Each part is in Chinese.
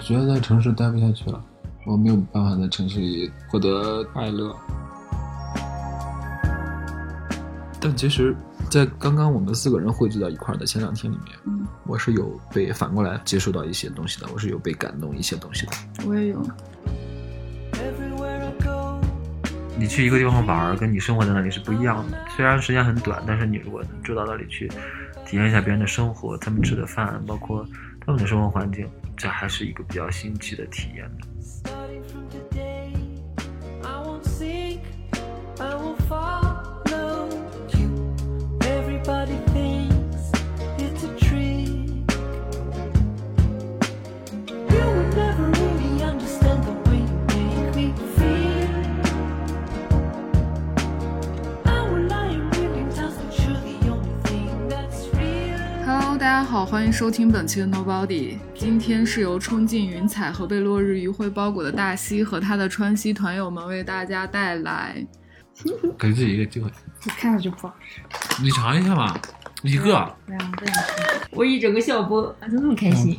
觉得在城市待不下去了，我没有办法在城市里获得快乐。但其实，在刚刚我们四个人汇聚到一块儿的前两天里面，嗯，我是有被反过来接触到一些东西的，我是有被感动一些东西的。我也有。你去一个地方玩儿，跟你生活在那里是不一样的。虽然时间很短，但是你如果能住到那里去，体验一下别人的生活，他们吃的饭，包括他们的生活环境，这还是一个比较新奇的体验的。家好，欢迎收听本期的 Nobody。今天是由冲进云彩和被落日余晖包裹的大西和他的川西团友们为大家带来。给自己一个机会，你看着就不好吃。你尝一下嘛，一个。不让不让吃，我一整个笑播，啊怎么那么开心？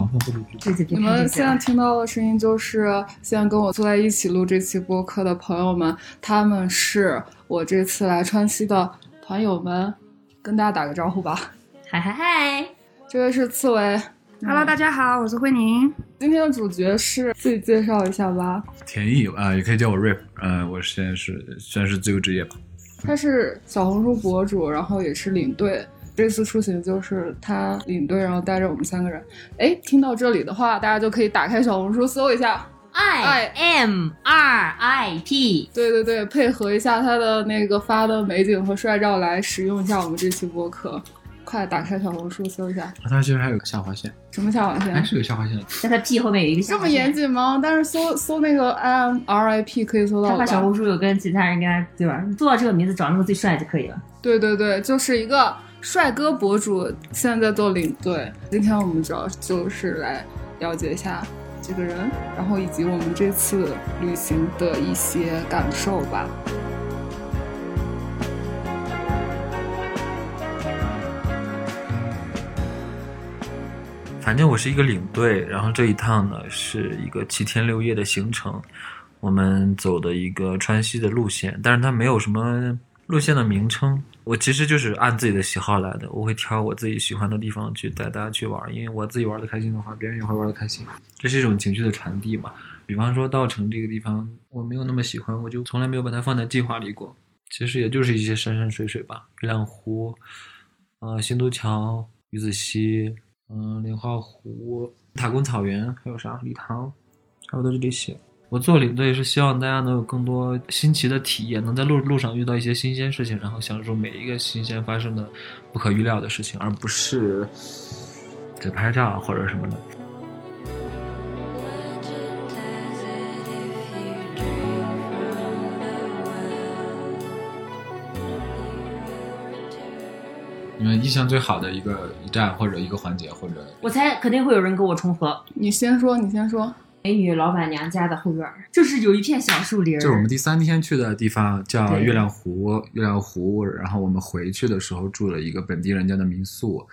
你们现在听到的声音就是现在跟我坐在一起录这期播客的朋友们，他们是我这次来川西的团友们，跟大家打个招呼吧。嗨嗨嗨这位是刺猬，！Hello，大家好，我是慧宁。今天的主角是自己介绍一下吧。田艺啊、也可以叫我 Rip，嗯、我现在是算是自由职业吧。他是小红书博主，然后也是领队。这次出行就是他领队，然后带着我们三个人。哎，听到这里的话，大家就可以打开小红书搜一下。I M R I P，对对对，配合一下他的那个发的美景和帅照来使用一下我们这期播客。快打开小红书搜一下，他居然还有个下划线，什么下划线还？是有下划线的。在它 P 后面有一个线这么严谨吗？但是搜搜那个 M R I P 可以搜到吧他怕？小红书有跟其他人跟他对吧？你做到这个名字，找那个最帅就可以了。对对对，就是一个帅哥博主，现在在做领队。今天我们主要就是来了解一下这个人，然后以及我们这次旅行的一些感受吧。反正我是一个领队，然后这一趟呢是一个七天六夜的行程，我们走的一个川西的路线，但是它没有什么路线的名称，我其实就是按自己的喜好来的，我会挑我自己喜欢的地方去带大家去玩，因为我自己玩的开心的话，别人也会玩的开心，这是一种情绪的传递嘛。比方说稻城这个地方，我没有那么喜欢，我就从来没有把它放在计划里过。其实也就是一些山山水水吧，月亮湖，呃，新都桥、鱼子溪，嗯，莲花湖、塔公草原，还有啥礼堂，差不多就这些。我做领队是希望大家能有更多新奇的体验，能在路路上遇到一些新鲜事情，然后享受每一个新鲜发生的不可预料的事情，而不是只拍照或者什么的。印象最好的一个一站或者一个环节，或者我猜肯定会有人跟我重合。你先说，你先说。美女老板娘家的后院儿，就是有一片小树林儿，就是我们第三天去的地方叫月亮湖，月亮湖。然后我们回去的时候住了一个本地人家的民宿，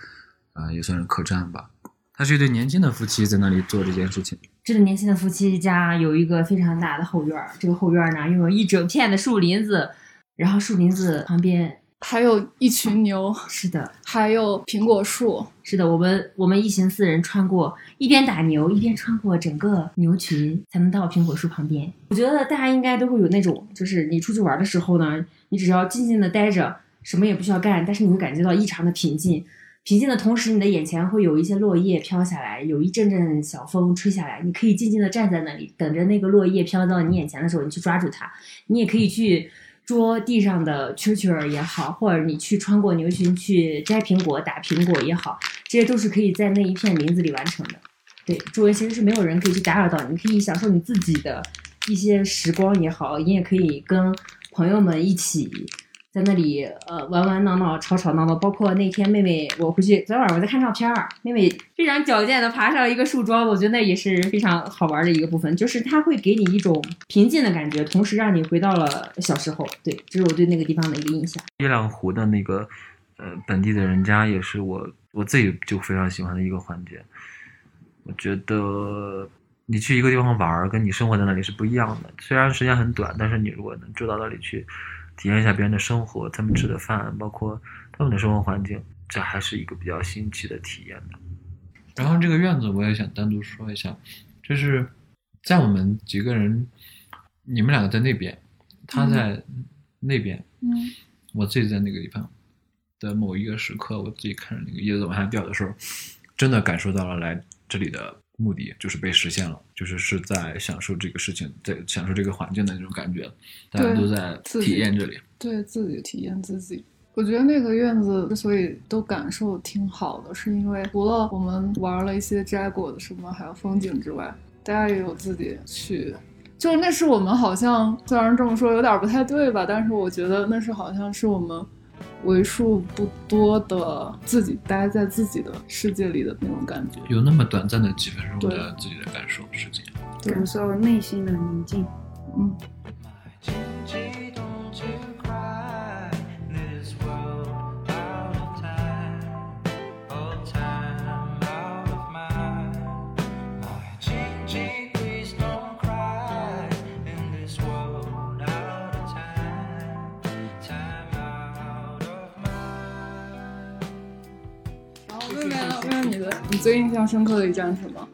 呃，也算是客栈吧。他是一对年轻的夫妻在那里做这件事情。这对年轻的夫妻家有一个非常大的后院儿，这个后院儿呢拥有一整片的树林子，然后树林子旁边还有一群牛，是的，还有苹果树。是的，我们我们一行四人穿过，一边打牛一边穿过整个牛群，才能到苹果树旁边。我觉得大家应该都会有那种，就是你出去玩的时候呢，你只要静静的待着，什么也不需要干，但是你会感觉到异常的平静。平静的同时，你的眼前会有一些落叶飘下来，有一阵阵小风吹下来，你可以静静的站在那里，等着那个落叶飘到你眼前的时候，你去抓住它。你也可以去捉地上的蛐蛐儿也好，或者你去穿过牛群去摘苹果、打苹果也好，这些都是可以在那一片林子里完成的。对，周围其实是没有人可以去打扰到你，你可以享受你自己的一些时光也好，你也可以跟朋友们一起在那里呃玩玩闹闹、吵吵闹闹。包括那天妹妹我回去昨天晚上我在看照片儿，妹妹非常矫健的爬上了一个树桩，我觉得那也是非常好玩的一个部分，就是它会给你一种平静的感觉，同时让你回到了小时候。对，这是我对那个地方的一个印象。月亮湖的那个呃本地的人家也是我我自己就非常喜欢的一个环节。我觉得你去一个地方玩，跟你生活在那里是不一样的。虽然时间很短，但是你如果能住到那里去，体验一下别人的生活，他们吃的饭，包括他们的生活环境，这还是一个比较新奇的体验的。然后这个院子我也想单独说一下，就是在我们几个人，你们两个在那边，他在那边，嗯我自己在那个地方的某一个时刻，我自己看着那个叶子往下掉的时候，真的感受到了来这里的目的就是被实现了，就是是在享受这个事情，在享受这个环境的那种感觉，大家都在体验这里。对自己体验自己。我觉得那个院子之所以都感受挺好的，是因为除了我们玩了一些摘果的什么，还有风景之外，大家也有自己去，就那是我们好像虽然这么说有点不太对吧，但是我觉得那是好像是我们为数不多的自己待在自己的世界里的那种感觉。有那么短暂的几分钟的自己的感受是这样。对感受内心的宁静。嗯，你最印象深刻的一站是什么？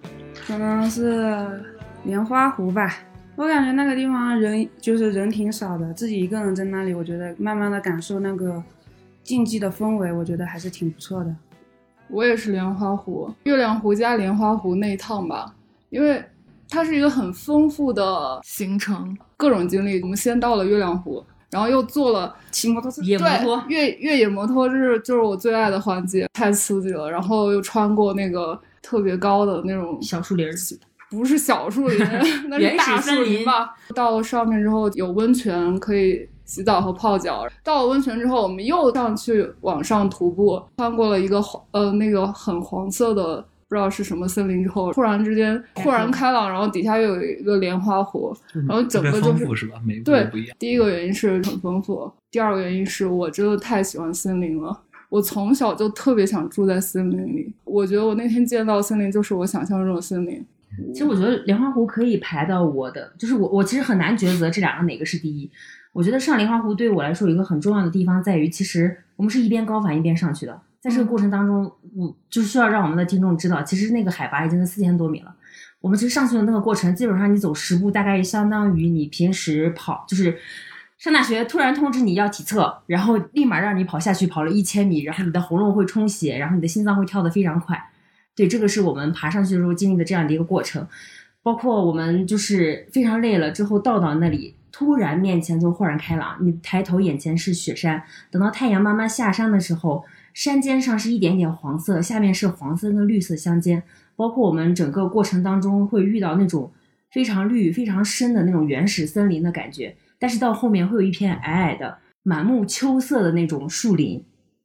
可能是莲花湖吧。我感觉那个地方人就是人挺少的，自己一个人在那里，我觉得慢慢的感受那个竞技的氛围，我觉得还是挺不错的。我也是莲花湖、月亮湖加莲花湖那一趟吧，因为它是一个很丰富的行程，各种经历。我们先到了月亮湖，然后又坐了骑摩托车，野摩托对，越越野摩托，就是就是我最爱的环节，太刺激了。然后又穿过那个特别高的那种小树林儿，不是小树林，那是大树林吧。到了上面之后有温泉可以洗澡和泡脚。到了温泉之后，我们又上去往上徒步，穿过了一个黄呃那个很黄色的不知道是什么森林之后，突然之间豁然开朗，然后底下又有一个莲花湖，然后整个就是丰富是吧？每一步对不一样。第一个原因是很丰富，第二个原因是我真的太喜欢森林了。我从小就特别想住在森林里，我觉得我那天见到森林就是我想象中的森林。其实我觉得莲花湖可以排到我的，就是我我其实很难抉择这两个哪个是第一。我觉得上莲花湖对我来说有一个很重要的地方在于，其实我们是一边高反一边上去的，在这个过程当中，我就是需要让我们的听众知道，其实那个海拔已经是四千多米了。我们其实上去的那个过程，基本上你走十步，大概相当于你平时跑，就是上大学突然通知你要体测，然后立马让你跑下去，跑了一千米，然后你的喉咙会充血，然后你的心脏会跳得非常快。对，这个是我们爬上去的时候经历的这样的一个过程。包括我们就是非常累了之后到到那里，突然面前就豁然开朗，你抬头眼前是雪山，等到太阳慢慢下山的时候，山尖上是一点点黄色，下面是黄色跟绿色相间。包括我们整个过程当中会遇到那种非常绿、非常深的那种原始森林的感觉，但是到后面会有一片矮矮的、满目秋色的那种树林。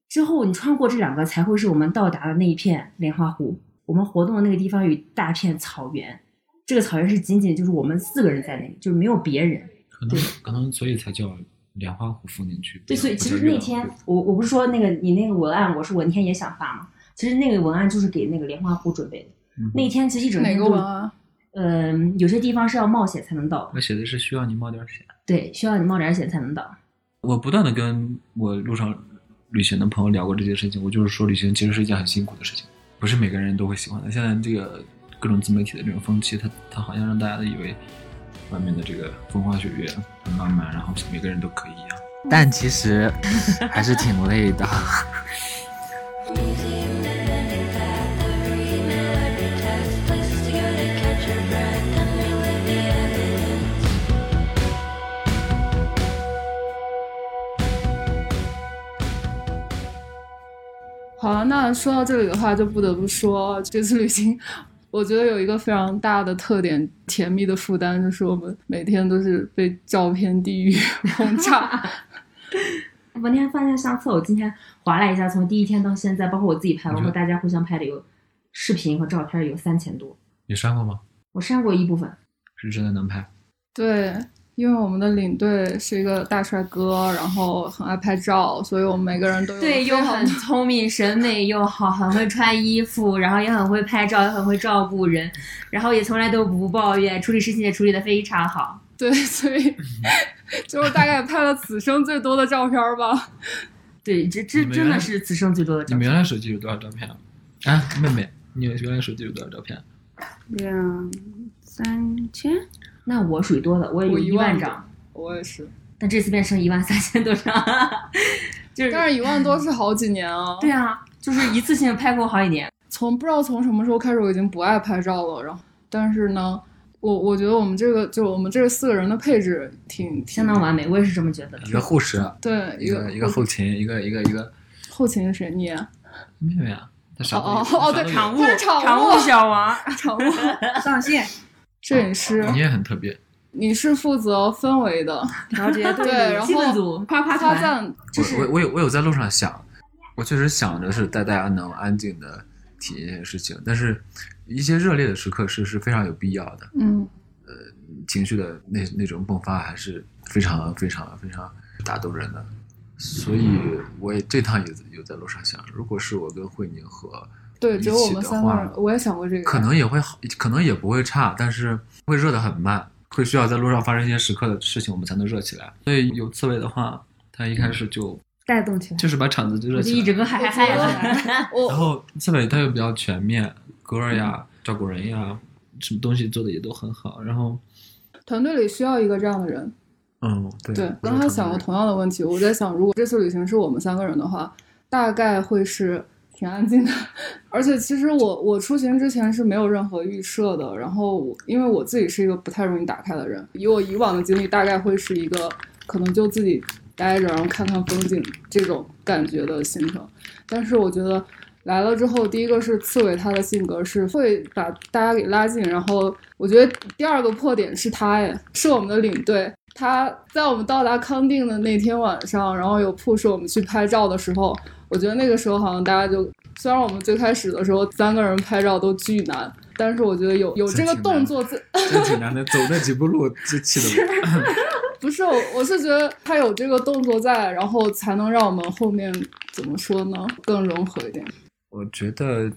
之后你穿过这两个，才会是我们到达的那一片莲花湖。我们活动的那个地方有一大片草原，这个草原是仅仅就是我们四个人在那里，就是没有别人。可能可能所以才叫莲花湖风景区。对，所以其实那天我我不是说那个你那个文案，我是我那天也想发嘛。其实那个文案就是给那个莲花湖准备的。嗯那天其实一整哪天都个文案？嗯、有些地方是要冒险才能到的，我写的是需要你冒点险。对，需要你冒点险才能到。我不断的跟我路上旅行的朋友聊过这件事情，我就是说旅行其实是一件很辛苦的事情，不是每个人都会喜欢的。现在这个各种自媒体的这种风气，它它好像让大家都以为外面的这个风花雪月很浪漫，然后每个人都可以一样。但其实 还是挺累的。好了，那说到这里的话，就不得不说这次旅行，我觉得有一个非常大的特点，甜蜜的负担就是我们每天都是被照片地狱 轰炸。我那天发现相册，我今天划了一下，从第一天到现在，包括我自己拍，包括大家互相拍的有视频和照片有三千多，你删过吗？我删过一部分。是真的能拍？对，因为我们的领队是一个大帅哥，然后很爱拍照，所以我们每个人都有对，又很聪明，审美又好，很会穿衣服，然后也很会拍照，也很会照顾人，然后也从来都不抱怨，处理事情也处理的非常好。对，所以 就是大概拍了此生最多的照片吧。对，这这真的是此生最多的照片。你们原来手机有多少照片啊？啊，妹妹，你原来手机有多少照片？两三千，那我属于多了，我有一一万张，我也是，但这次变成一万三千多张，就是但是一万多是好几年啊。对啊，就是一次性拍过好几年。从不知道从什么时候开始，我已经不爱拍照了。然后，但是呢，我我觉得我们这个就我们这四个人的配置挺相当完美，我也是这么觉得的。一个护士，对一个一个后勤，一个一个一个后勤是谁？你妹妹啊，她啥哦哦哦对场务场务小王，场务、上线摄影师，你也很特别。你是负责氛围的，调节对然后气氛组夸夸，夸赞我我我有我有在路上想，我确实想着是带大家能安静的体验一些事情，但是一些热烈的时刻是是非常有必要的，嗯，呃情绪的那那种迸发还是非常非常非常打动人的，所以我也这趟也有在路上想，如果是我跟慧宁和对，只有我们三个人，我也想过这个，可能也会好，可能也不会差，但是会热的很慢，会需要在路上发生一些时刻的事情，我们才能热起来。所以有刺猬的话，他一开始就带动起来。就是把场子就热我就一起来一。整个嗨嗨嗨我觉起来。我然后刺猬它又比较全面，歌儿呀、照顾人呀，什么东西做的也都很好。然后，团队里需要一个这样的人。嗯，对，对，我刚才想过同样的问题，我在想，如果这次旅行是我们三个人的话，大概会是挺安静的。而且其实我我出行之前是没有任何预设的，然后因为我自己是一个不太容易打开的人，以我以往的经历，大概会是一个可能就自己待着，然后看看风景这种感觉的行程。但是我觉得来了之后，第一个是刺猬他的性格是会把大家给拉近，然后我觉得第二个破点是他哎，是我们的领队。他在我们到达康定的那天晚上，然后有 push 我们去拍照的时候，我觉得那个时候好像大家就，虽然我们最开始的时候三个人拍照都巨难，但是我觉得有有这个动作在，真挺难的，走那几步路就气得我。不是我，我是觉得他有这个动作在，然后才能让我们后面怎么说呢，更融合一点。我觉得，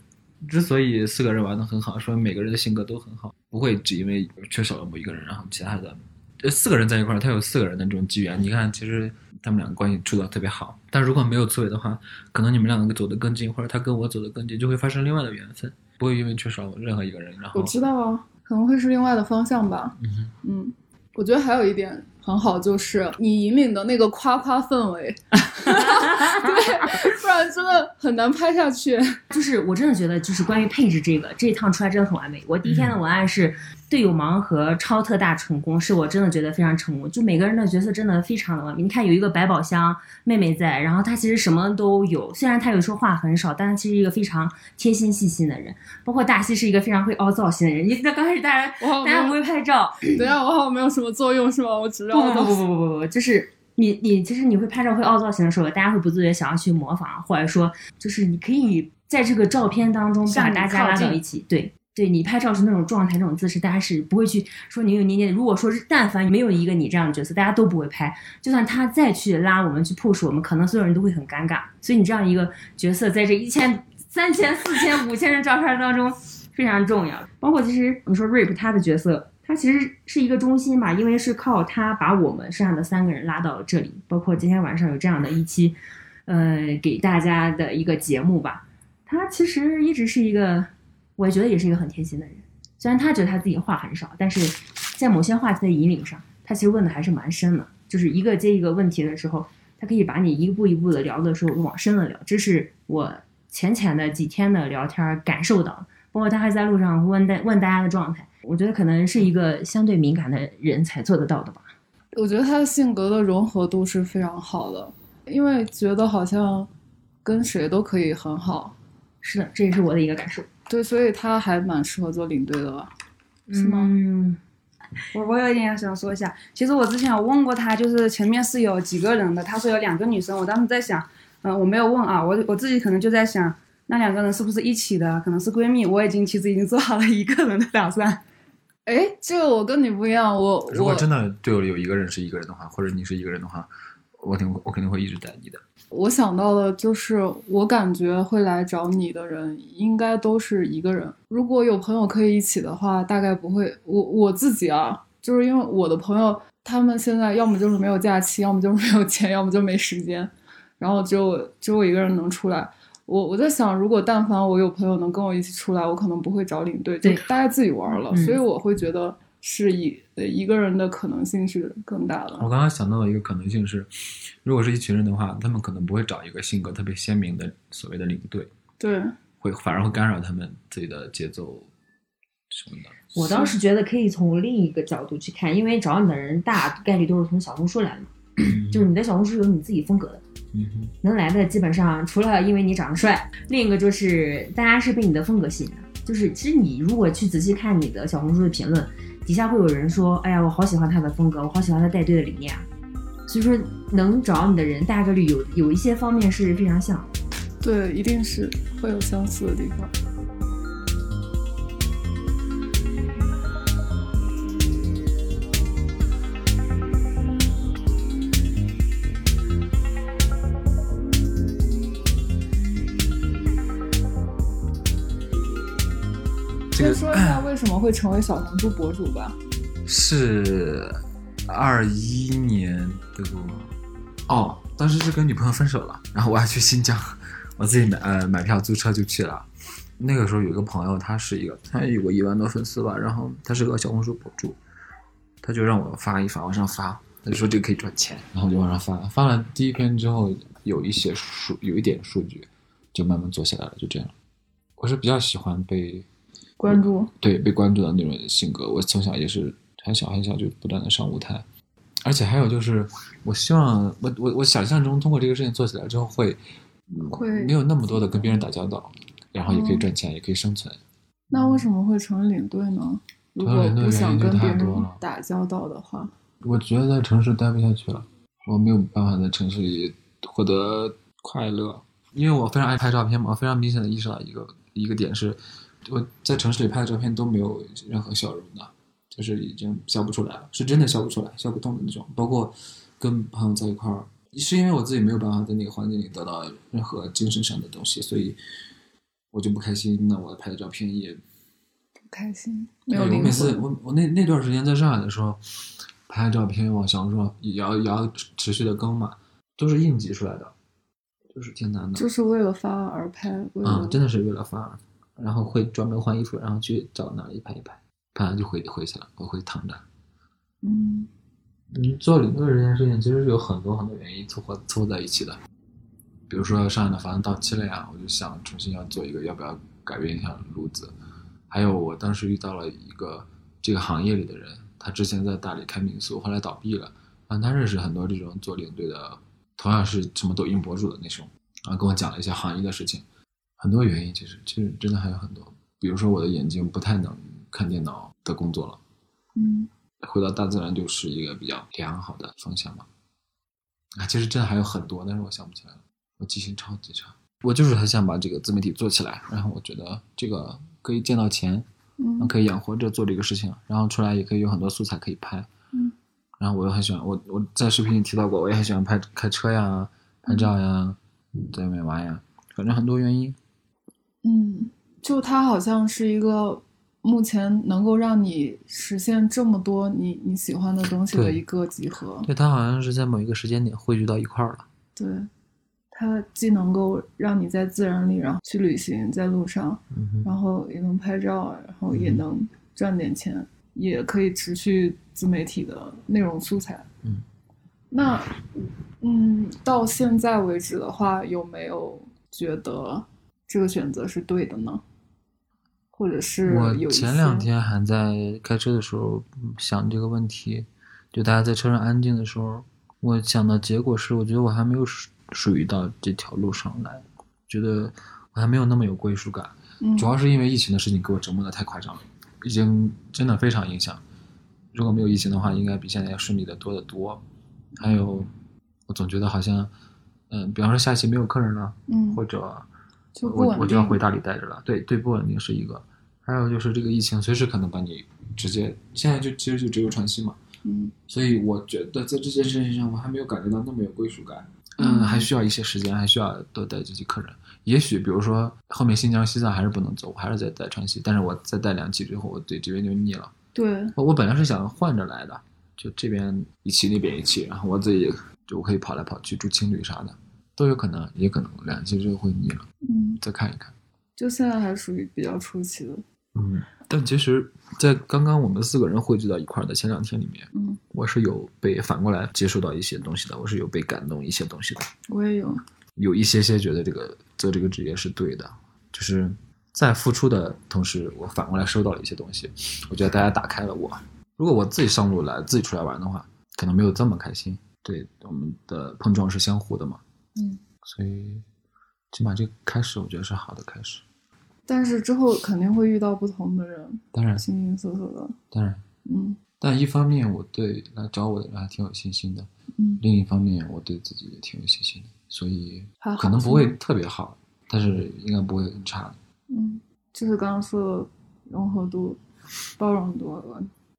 之所以四个人玩的很好，说明每个人的性格都很好，不会只因为缺少了某一个人，然后其他的，呃，四个人在一块儿，他有四个人的这种机缘。你看，其实他们两个关系处的特别好，但如果没有刺猬的话，可能你们两个走得更近，或者他跟我走得更近，就会发生另外的缘分，不会因为缺少任何一个人，然后我知道啊，可能会是另外的方向吧。嗯嗯，我觉得还有一点很好，就是你引领的那个夸夸氛围，对，不然真的很难拍下去。就是我真的觉得，就是关于配置这个，这一趟出来真的很完美。我第一天的文案是队友盲盒超特大成功，是我真的觉得非常成功。就每个人的角色真的非常的完美。你看有一个百宝箱妹妹在，然后她其实什么都有，虽然她有时候话很少，但她其实一个非常贴心细心的人。包括大西是一个非常会凹造型的人。你那刚开始大家大家不会拍照，等一下我好像没有什么作用是吗？我只要不不不不不不不，就是你你其实你会拍照会凹造型的时候，大家会不自觉想要去模仿，或者说就是你可以在这个照片当中把大家拉到一起，对。对你拍照是那种状态、那种姿势，大家是不会去说扭扭捏捏的。如果说是但凡没有一个你这样的角色，大家都不会拍。就算他再去拉我们去 push 我们，可能所有人都会很尴尬。所以你这样一个角色，在这一千、三千、四千、五千人照片当中非常重要。包括其实你说 Rip 他的角色，他其实是一个中心吧，因为是靠他把我们剩下的三个人拉到了这里。包括今天晚上有这样的一期，呃，给大家的一个节目吧。他其实一直是一个，我也觉得也是一个很贴心的人。虽然他觉得他自己话很少，但是在某些话题的引领上，他其实问的还是蛮深的。就是一个接一个问题的时候，他可以把你一步一步的聊的时候往深了聊。这是我浅浅的几天的聊天感受到的。包括他还在路上问大问大家的状态，我觉得可能是一个相对敏感的人才做得到的吧。我觉得他的性格的融合度是非常好的，因为觉得好像跟谁都可以很好。是的，这也是我的一个感受，对，所以他还蛮适合做领队的吧？是吗？嗯，我我有一点想说一下，其实我之前有问过他，就是前面是有几个人的，他说有两个女生，我当时在想，嗯、我没有问啊，我我自己可能就在想，那两个人是不是一起的，可能是闺蜜，我已经其实已经做好了一个人的打算。哎，这个我跟你不一样，我我如果真的队友里有一个人是一个人的话，或者你是一个人的话，我肯定我肯定会一直带你的。我想到的就是，我感觉会来找你的人应该都是一个人。如果有朋友可以一起的话，大概不会。我我自己啊，就是因为我的朋友，他们现在要么就是没有假期，要么就是没有钱，要么就没时间，然后只有只有我一个人能出来。我我在想，如果但凡我有朋友能跟我一起出来，我可能不会找领队，就大家自己玩了。嗯所以我会觉得是一呃一个人的可能性是更大的。我刚刚想到的一个可能性是，如果是一群人的话，他们可能不会找一个性格特别鲜明的所谓的领队，对，会反而会干扰他们自己的节奏什么的。我倒是觉得可以从另一个角度去看，因为找你的人大概率都是从小红书来的嘛，就是你的小红书有你自己风格的，嗯哼，能来的基本上除了因为你长得帅，另一个就是大家是被你的风格吸引的。就是其实你如果去仔细看你的小红书的评论，底下会有人说：“哎呀，我好喜欢他的风格，我好喜欢他带队的理念啊。”所以说，能找你的人大概率有有一些方面是非常像。对，一定是会有相似的地方。先说一下为什么会成为小红书博主吧。是二一年的哦，当时是跟女朋友分手了，然后我要去新疆，我自己买呃买票租车就去了。那个时候有一个朋友，他是一个他有个一万多粉丝吧，然后他是个小红书博主，他就让我发一发往上发，他就说这个可以赚钱，然后我就往上发，发了第一篇之后有一些数有一点数据，就慢慢做起来了，就这样。我是比较喜欢被关注，对被关注的那种性格。我从小也是很小很小就不断的上舞台，而且还有就是，我希望我我我想象中通过这个事情做起来之后会，嗯会没有那么多的跟别人打交道，然后也可以赚钱，也可以生存。那为什么会成为领队呢？如果不想跟别人打交道的话，我觉得在城市待不下去了，我没有办法在城市里获得快乐，因为我非常爱拍照片嘛，我非常明显的意识到一个一个点是，我在城市里拍的照片都没有任何笑容的，就是已经笑不出来了，是真的笑不出来，笑不动的那种。包括跟朋友在一块儿，是因为我自己没有办法在那个环境里得到任何精神上的东西，所以我就不开心。那我拍的照片也不开心，没有对我。每次我我那那段时间在上海的时候，拍照片往小红书上也要也要持续的更嘛，都是硬挤出来的，就是挺难的。就是为了发而拍，为了、啊、真的是为了发，然后会专门换衣服，然后去找哪里拍一拍，拍完就回回去了，我会躺着。嗯，你做领队这件事情，其实是有很多很多原因凑合凑合在一起的。比如说上海的房子到期了呀，我就想重新要做一个，要不要改变一下路子？还有我当时遇到了一个这个行业里的人，他之前在大理开民宿，后来倒闭了，然后他认识很多这种做领队的，同样是什么抖音博主的那种，然后跟我讲了一些行业的事情，很多原因其实其实真的还有很多，比如说我的眼睛不太能看电脑的工作了。嗯，回到大自然就是一个比较良好的方向嘛。啊，其实真的还有很多，但是我想不起来了，我记性超级差。我就是很想把这个自媒体做起来，然后我觉得这个可以见到钱，嗯可以养活着做这个事情，然后出来也可以有很多素材可以拍。嗯，然后我又很喜欢，我我在视频里提到过，我也很喜欢拍开车呀、拍照呀，在外面玩呀，反正很多原因。嗯，就它好像是一个目前能够让你实现这么多你你喜欢的东西的一个集合。对，它好像是在某一个时间点汇聚到一块儿了。对，它既能够让你在自然里，然后去旅行，在路上，嗯，然后也能拍照，然后也嗯能赚点钱，也可以持续自媒体的内容素材。嗯，那嗯，到现在为止的话，有没有觉得这个选择是对的呢？或者是我前两天还在开车的时候嗯想这个问题，就大家在车上安静的时候，我想的结果是，我觉得我还没有属属于到这条路上来，觉得我还没有那么有归属感。嗯主要是因为疫情的事情给我折磨的太夸张了，已经真的非常影响。如果没有疫情的话，应该比现在要顺利的多得多。还有，我总觉得好像，嗯，比方说下期没有客人了，嗯或者就我我就要回大理待着了。对对，不稳定是一个。还有就是这个疫情随时可能把你直接，现在就其实就只有川西嘛，嗯所以我觉得在这件事情上，我还没有感觉到那么有归属感。嗯，还需要一些时间，还需要多带几些客人。也许比如说后面新疆、西藏还是不能走，我还是在带川西，但是我再带两期之后，我对这边就腻了。对，我我本来是想换着来的，就这边一期那边一期，然后我自己就我可以跑来跑去住青旅啥的，都有可能，也可能两期之后会腻了，嗯，再看一看。就现在还属于比较初期的，嗯，但其实，在刚刚我们四个人汇聚到一块儿的前两天里面，嗯，我是有被反过来接受到一些东西的，我是有被感动一些东西的，我也有，有一些些觉得这个做这个职业是对的，就是在付出的同时，我反过来收到了一些东西，我觉得大家打开了我。如果我自己上路来，自己出来玩的话，可能没有这么开心。对，我们的碰撞是相互的嘛，嗯，所以起码这个开始，我觉得是好的开始。但是之后肯定会遇到不同的人，当然，形形色色的，当然，嗯但一方面我对来找我的人还挺有信心的，嗯另一方面我对自己也挺有信心的，所以可能不会特别好，但是应该不会很差的。嗯，就是刚刚说的融合度、包容度。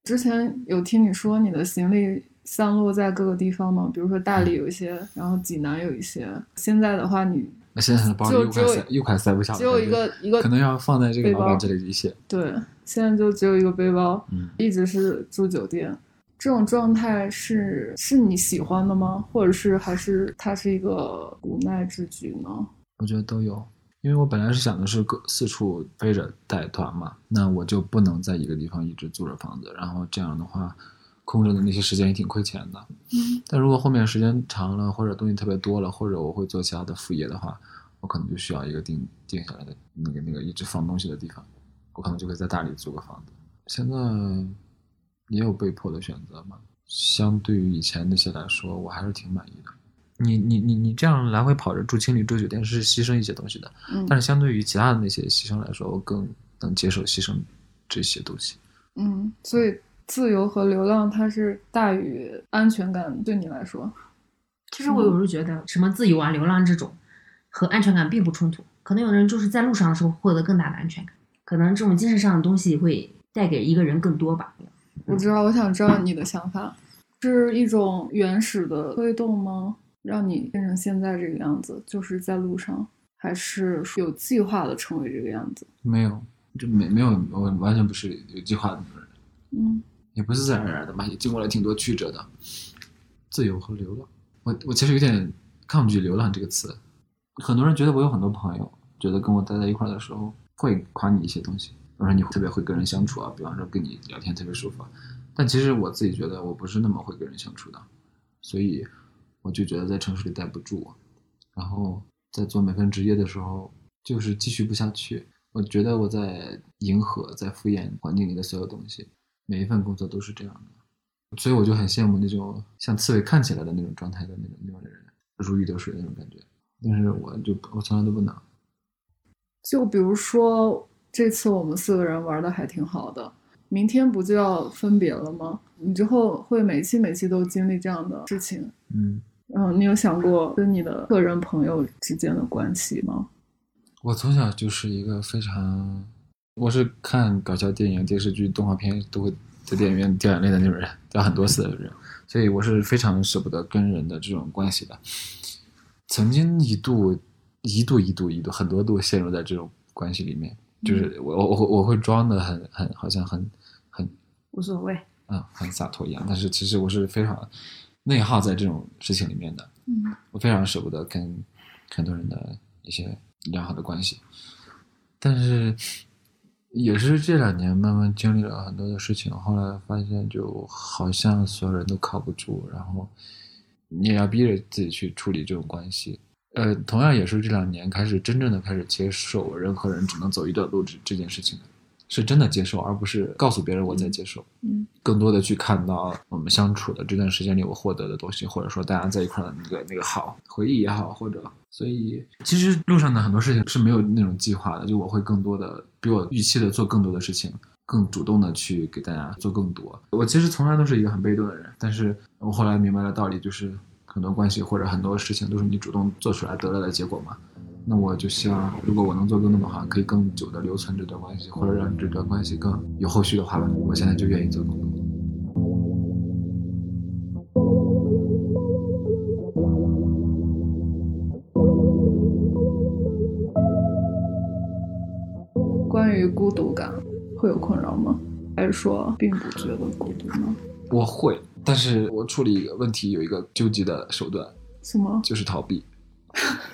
之前有听你说你的行李散落在各个地方嘛？比如说大理有一些，然后济南有一些。现在的话，你那现在的包里又快塞又快塞不下了，只有一个一个可能要放在这个背包老板这里一些。对，现在就只有一个背包，嗯，一直是住酒店。这种状态是是你喜欢的吗？或者是还是它是一个无奈之举呢？我觉得都有，因为我本来是想的是各四处背着带团嘛，那我就不能在一个地方一直租着房子，然后这样的话，空着的那些时间也挺亏钱的。嗯，但如果后面时间长了，或者东西特别多了，或者我会做其他的副业的话，我可能就需要一个定定下来的那个那个一直放东西的地方，我可能就会在大理租个房子。现在也有被迫的选择嘛，相对于以前那些来说，我还是挺满意的。你你你你这样来回跑着住青旅住酒店是牺牲一些东西的，嗯但是相对于其他的那些牺牲来说，我更能接受牺牲这些东西。嗯，所以自由和流浪它是大于安全感，对你来说，其实我有时候觉得，什么自由啊、流浪这种，和安全感并不冲突。可能有的人就是在路上的时候获得更大的安全感，可能这种精神上的东西会带给一个人更多吧。我知道，我想知道你的想法，是一种原始的推动吗？让你变成现在这个样子，就是在路上，还是有计划的成为这个样子？没有，就没没有，我完全不是有计划的那种人，嗯也不是自然而然的嘛，也经过了挺多曲折的。自由和流浪，我我其实有点抗拒“流浪”这个词。很多人觉得我有很多朋友，觉得跟我待在一块的时候会夸你一些东西，比如说你特别会跟人相处啊，比方说跟你聊天特别舒服。但其实我自己觉得我不是那么会跟人相处的，所以我就觉得在城市里待不住，然后在做每份职业的时候，就是继续不下去。我觉得我在迎合，在敷衍环境里的所有东西，每一份工作都是这样的，所以我就很羡慕那种像刺猬看起来的那种状态的那种那种人，如鱼得水的那种感觉。但是我就我从来都不能。就比如说这次我们四个人玩的还挺好的，明天不就要分别了吗？你之后会每期每期都经历这样的事情，嗯，然后你有想过跟你的个人朋友之间的关系吗？我从小就是一个非常，我是看搞笑电影、电视剧、动画片都会在电影院掉眼泪的那种人，掉很多次的人，所以我是非常舍不得跟人的这种关系的。曾经一度、一度、一度、一度很多度陷入在这种关系里面，就是我我我我会装的很很好像很很无所谓。嗯很洒脱一样，但是其实我是非常内耗在这种事情里面的。嗯我非常舍不得跟很多人的一些良好的关系，但是也是这两年慢慢经历了很多的事情，后来发现就好像所有人都靠不住，然后你也要逼着自己去处理这种关系。呃，同样也是这两年开始真正的开始接受人和人只能走一段路这这件事情，是真的接受，而不是告诉别人我在接受。嗯更多的去看到我们相处的这段时间里我获得的东西，或者说大家在一块儿的那个那个好回忆也好，或者所以其实路上的很多事情是没有那种计划的，就我会更多的比我预期的做更多的事情，更主动的去给大家做更多。我其实从来都是一个很被动的人，但是我后来明白了道理，就是很多关系或者很多事情都是你主动做出来得来的结果嘛。那我就希望，如果我能做更多的话，可以更久的留存这段关系，或者让这段关系更有后续的话吧，我现在就愿意做更多。关于孤独感会有困扰吗？还是说并不觉得孤独呢？我会，但是我处理一个问题有一个究极的手段，什么？就是逃避。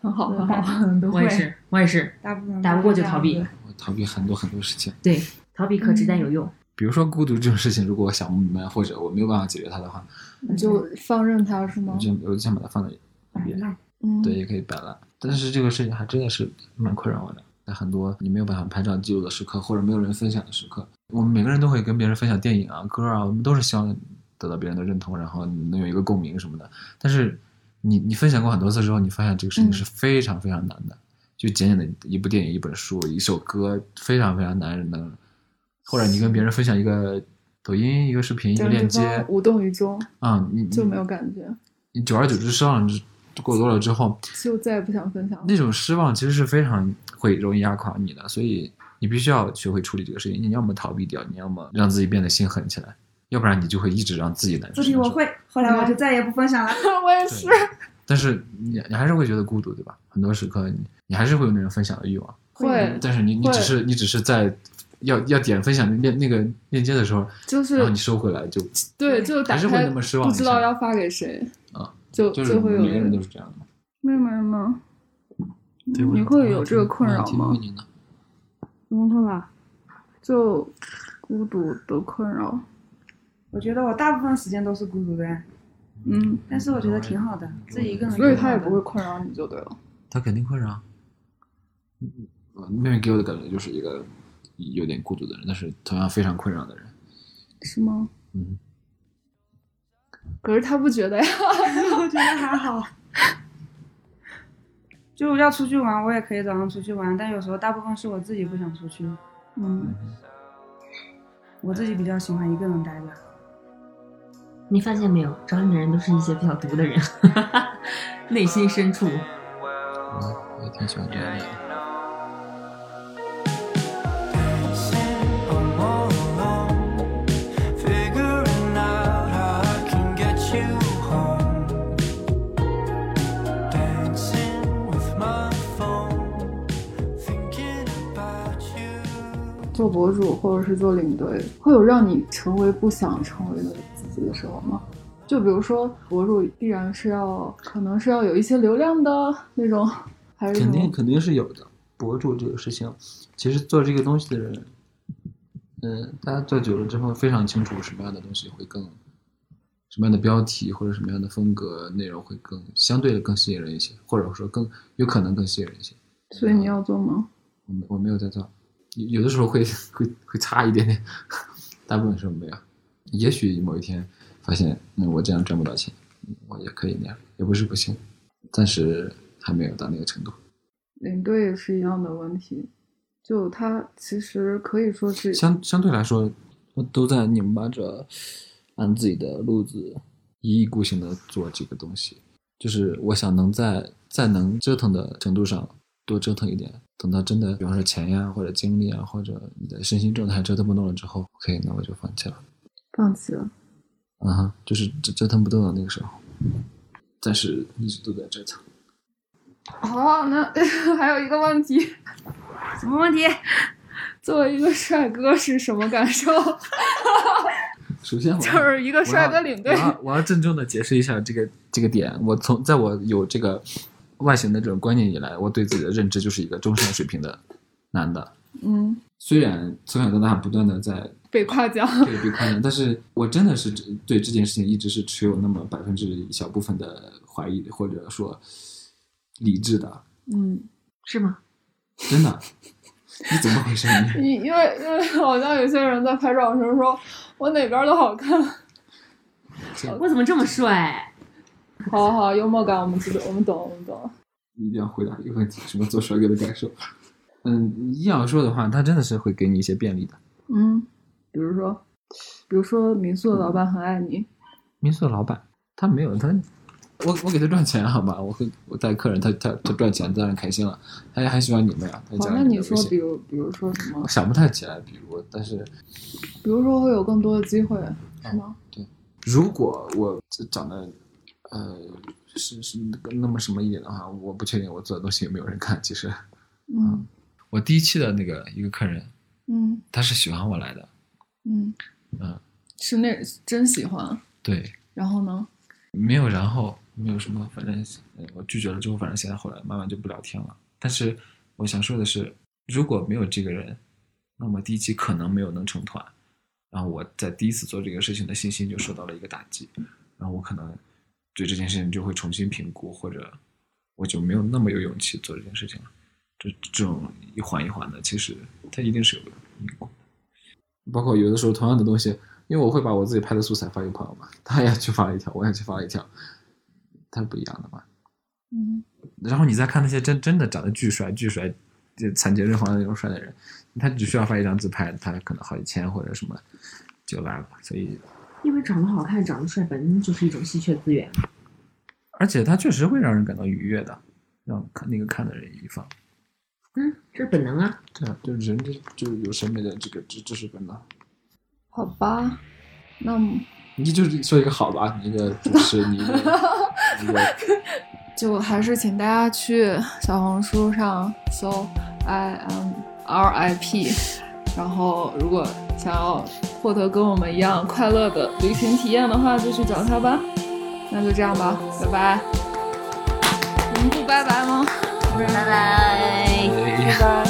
很好，很好。都我也，是，我也是，大部分打不过就逃避逃避很多很多事情，对，逃避可值但有用。比如说孤独这种事情，如果我想不明白，或者我没有办法解决它的话，你就放任它是吗我？就我就想把它放在一边。嗯，对，也可以摆烂。但是这个事情还真的是蛮困扰我的，在很多你没有办法拍照记录的时刻，或者没有人分享的时刻，我们每个人都会跟别人分享电影啊、歌啊，我们都是希望得到别人的认同，然后能有一个共鸣什么的。但是你你分享过很多次之后，你发现这个事情嗯是非常非常难的。就简简的一部电影、一本书、一首歌，非常非常难人能，或者你跟别人分享一个抖音、一个视频、一个链接无动于衷，啊、你就没有感觉，你久而久之失望过多了之后，就再也不想分享了。那种失望其实是非常会容易压垮你的，所以你必须要学会处理这个事情。你要么逃避掉，你要么让自己变得心狠起来，要不然你就会一直让自己难受。自己我会，后来我就再也不分享了。我也是，但是你你还是会觉得孤独，对吧？很多时刻你你还是会有那种分享的欲望，会但是你你只是你只是在要要点分享链那个链接的时候，就是然后你收回来就对，就打还是会开那么失望不知道要发给谁啊，就就是会有每个人都是这样的。没有没有没有，对，我你会有这个困扰吗？你呢？什么困扰？就孤独的困扰，我觉得我大部分时间都是孤独的，嗯，但是我觉得挺好的，自己一个人。所以他也不会。困扰你就对了。他肯定困扰。嗯妹妹给我的感觉就是一个有点孤独的人，但是同样非常困扰的人。是吗？嗯，可是他不觉得呀。我觉得还好。就要出去玩，我也可以早上出去玩，但有时候大部分是我自己不想出去，嗯，我自己比较喜欢一个人待着。你发现没有，找你的人都是一些比较毒的人，内心深处。嗯我也挺喜欢这样的人。I'm all alone, figuring out how I can get you home. Dancing with my phone, thinking about you. 做博主或者是做领队，会有让你成为不想成为的自己的时候吗？就比如说，博主必然是要，可能是要有一些流量的那种，还是肯定肯定是有的。博主这个事情，其实做这个东西的人，嗯、大家做久了之后非常清楚什么样的东西会更，什么样的标题或者什么样的风格内容会更相对的更吸引人一些，或者说更有可能更吸引人一些。所以你要做吗？我没我没有在做，有有的时候会 会会差一点点，大部分时候没有。也许某一天发现，嗯，我这样赚不到钱，嗯我也可以那样，也不是不行，暂时还没有到那个程度。领队也是一样的问题，就他其实可以说是相相对来说，都在拧巴着按自己的路子一意孤行的做这个东西。就是我想能在在能折腾的程度上多折腾一点，等到真的，比方说钱呀或者精力啊或者你的身心状态折腾不动了之后可以那我就放弃了。放弃了。啊哈，就是折折腾不动了那个时候，暂时一直都在折腾。哦，那 还有一个问题，什么问题？作为一个帅哥是什么感受？首先我，就是一个帅哥领队我要我要郑重的解释一下这个这个点。我从在我有这个外形的这种观念以来，我对自己的认知就是一个中上水平的男的。嗯，虽然从小到大不断的在 被夸奖。对被夸奖，但是我真的是对这件事情一直是持有那么百分之一小部分的怀疑，或者说理智的。嗯，是吗？真的，你怎么回事？你因因为因为好像有些人在拍照的时候说我哪边都好看。我怎么这么帅？好好，幽默感我们知道，我们懂，我们懂。一定要回答一个问题：什么做帅哥的感受？嗯，硬要说的话，他真的是会给你一些便利的。嗯，比如说，比如说民宿的老板很爱你，民宿的老板他没有他，我我给他赚钱好吧，我会我带客人，他他他赚钱当然开心了，他也还喜欢你们呀。那你说，比如比如说什么我？想不太起来，比如但是比如说会有更多的机会，是吗？对如果我长得呃是是那个那么什么一点的话，我不确定我做的东西有没有人看。其实嗯我第一期的那个一个客人，嗯他是喜欢我来的，嗯嗯，是那真喜欢。对，然后呢？没有然后没有什么，反正呃我拒绝了之后，反正现在后来慢慢就不聊天了。但是我想说的是，如果没有这个人，那么第一期可能没有能成团，然后我在第一次做这个事情的信心就受到了一个打击，然后我可能对这件事情就会重新评估，或者我就没有那么有勇气做这件事情了。这这种一环一环的，其实它一定是有因果的。包括有的时候同样的东西，因为我会把我自己拍的素材发给朋友嘛，他也去发了一条，我也去发了一条，它是不一样的嘛。嗯然后你再看那些真真的长得巨帅、巨帅、就惨绝人寰的那种帅的人，他只需要发一张自拍，他可能好几千或者什么就来了。所以，因为长得好看、长得帅本身就是一种稀缺资源。而且他确实会让人感到愉悦的，让看那个看的人一方。嗯，这是本能啊。对啊，就人这就是有审美的这个这这是本能。好吧，那你就是说一个好吧，你一个主持，你 就还是请大家去小红书上搜 I M R I P，然后如果想要获得跟我们一样快乐的旅行体验的话，就去找他吧。那就这样吧，拜拜。我们不拜拜吗？拜拜。拜拜。